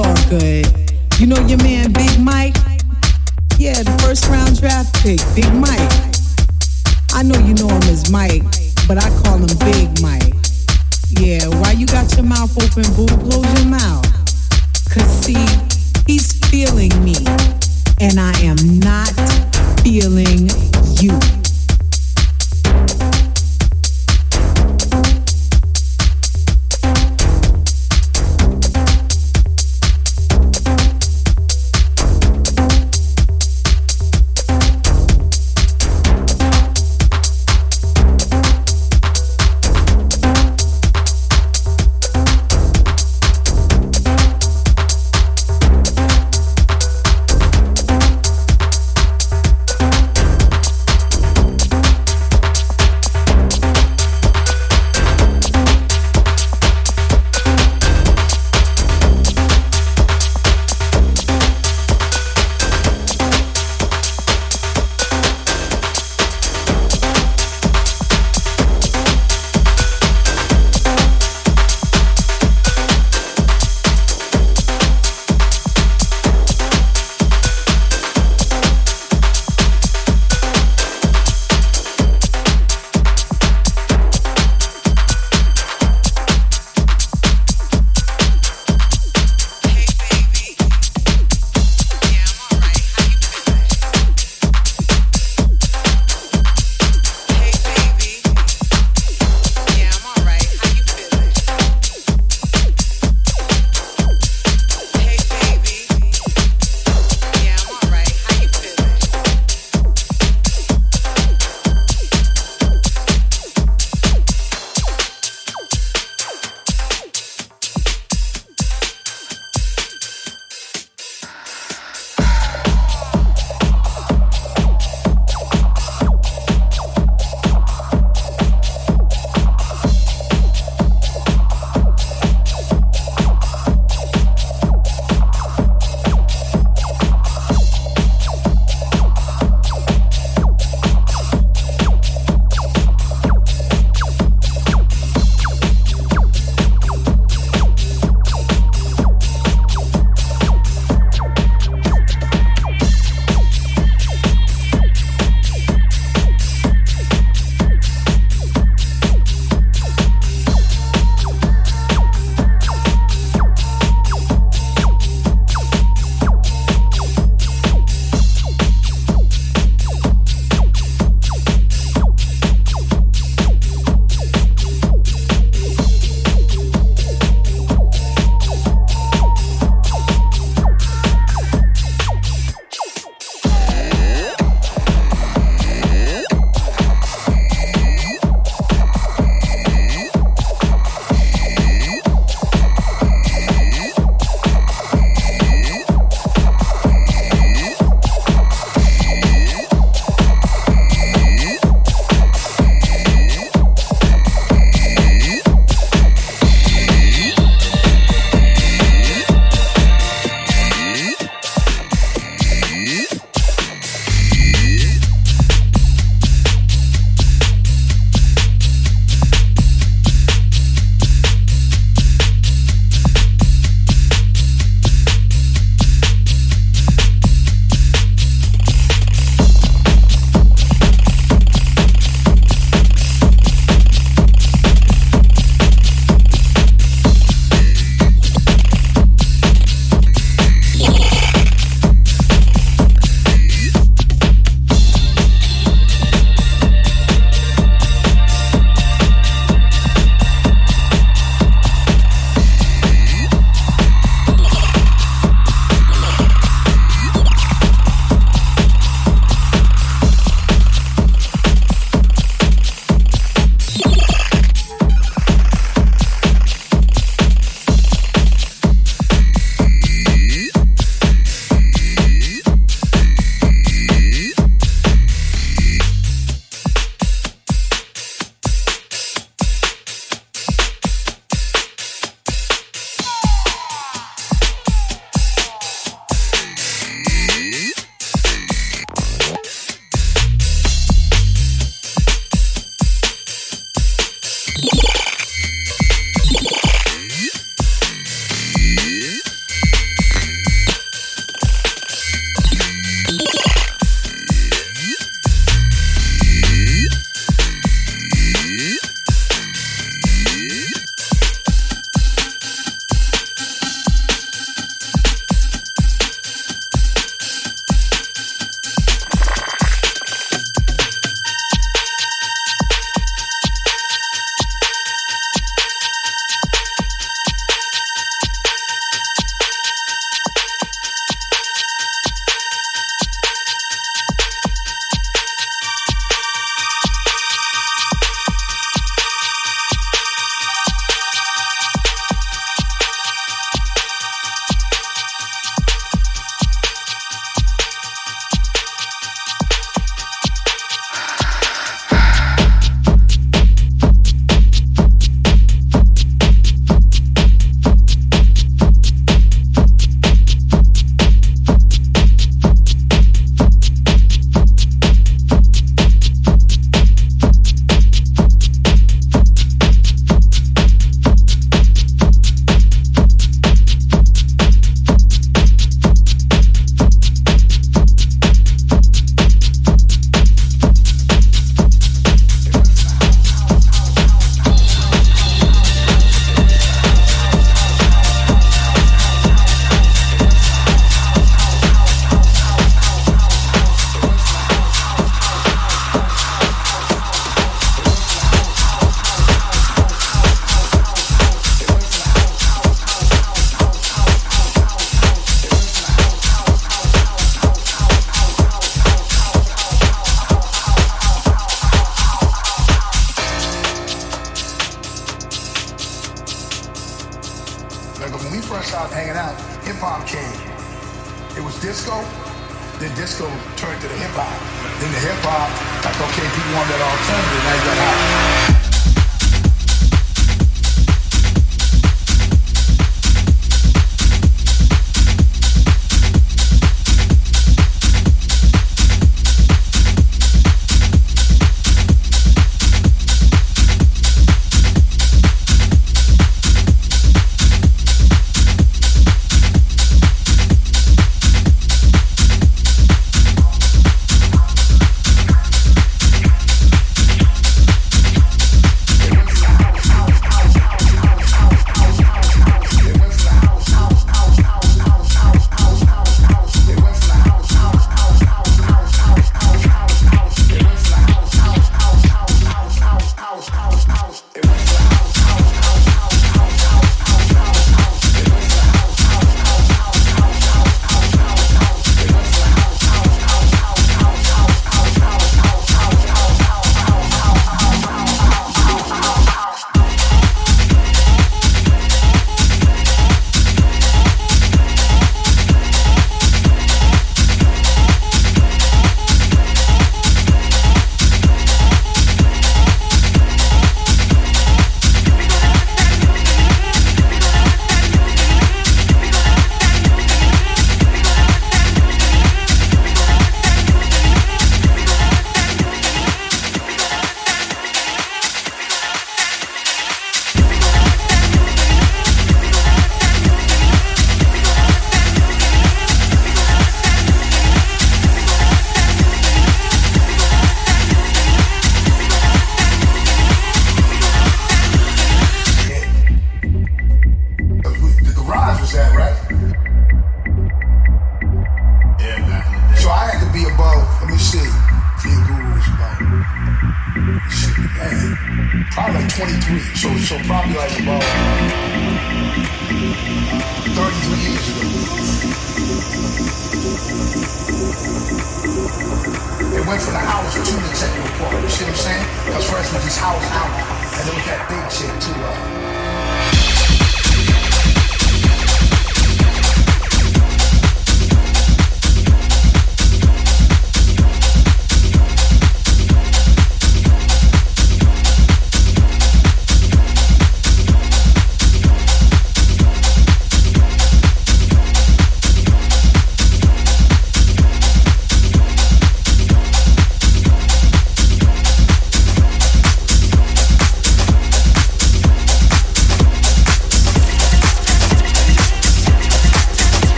all good. You know your man Big Mike? Yeah, the first round draft pick, Big Mike. I know you know him as Mike, but I call him Big Mike. Yeah, why you got your mouth open, boo? Close your mouth. Cause see, he's feeling me, and I am not feeling you.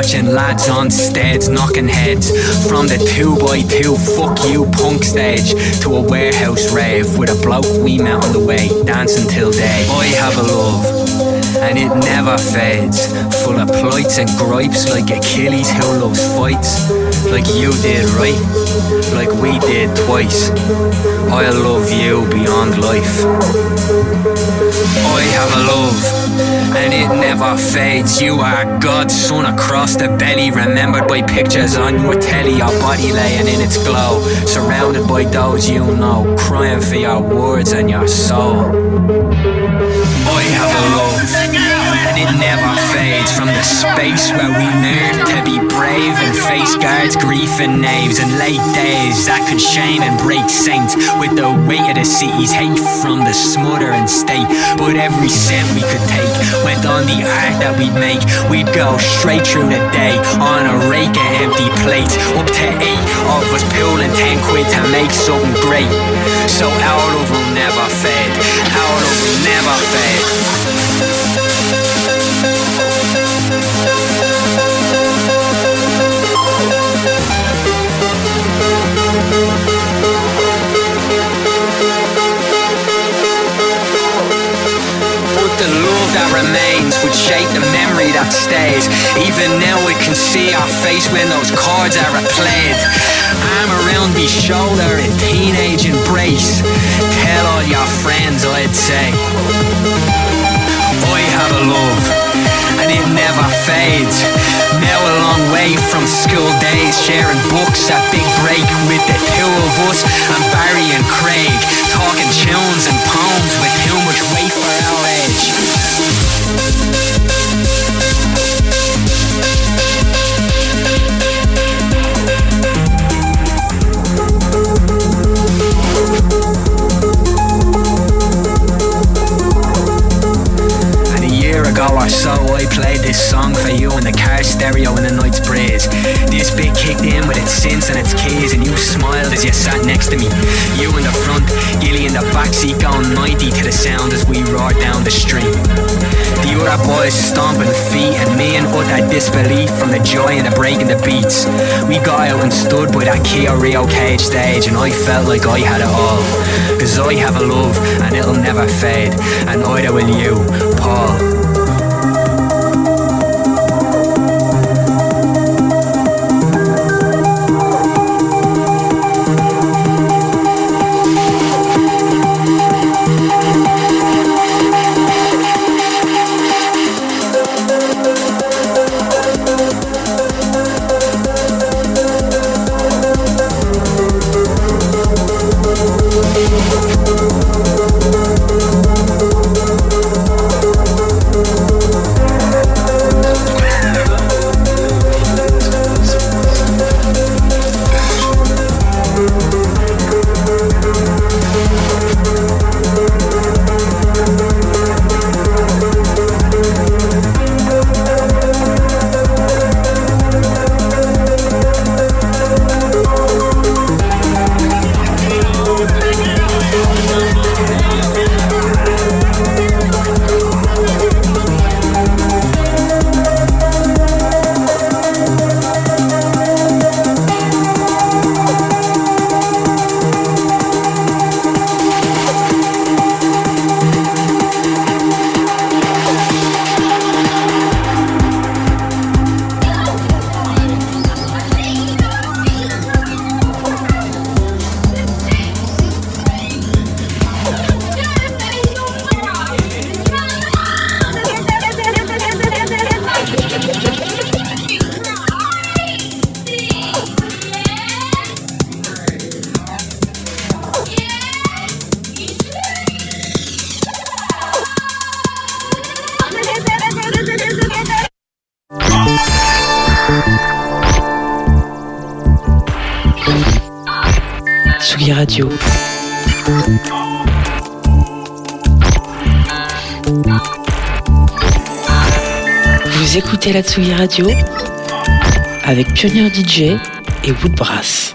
Watching lads on steads knocking heads. From the 2 by 2 fuck you punk stage to a warehouse rave with a bloke we met on the way, dancing till day. I have a love, and it never fades. Full of plights and gripes like Achilles who loves fights. Like you did, right? Like we did twice. I love you beyond life. I have a love, and it never fades. You are God's son across the belly, remembered by pictures on your telly, your body laying in its glow, surrounded by those you know, crying for your words and your soul. I have a love, from the space where we learned to be brave and face guards, grief and knaves, and late days that could shame and break saints with the weight of the city's hate from the smothering state. But every cent we could take went on the art that we'd make. We'd go straight through the day on a rake of empty plates, up to eight of us pulling ten quid to make something great. So our love will never fade, our love never fade. That remains would shape the memory that stays. Even now we can see our face when those cards are replayed. Arm around me shoulder in teenage embrace. Tell all your friends I'd say. I have a love, it never fades. Now a long way from school days, sharing books at Big Break with the two of us and Barry and Craig, talking tunes and poems with too much weight for our age. So, I played this song for you in the car stereo in the night's breeze. This bit kicked in with its synths and its keys, and you smiled as you sat next to me. You in the front, Gilly in the backseat, going 90 to the sound as we roared down the street. The other boys stomping feet, and me in utter disbelief from the joy and the breaking the beats. We got out and stood by that Kia Rio cage stage, and I felt like I had it all. Cause I have a love, and it'll never fade, and neither will you, Paul. Tsugi Radio avec Pionnier DJ et Woodbrass. Brass.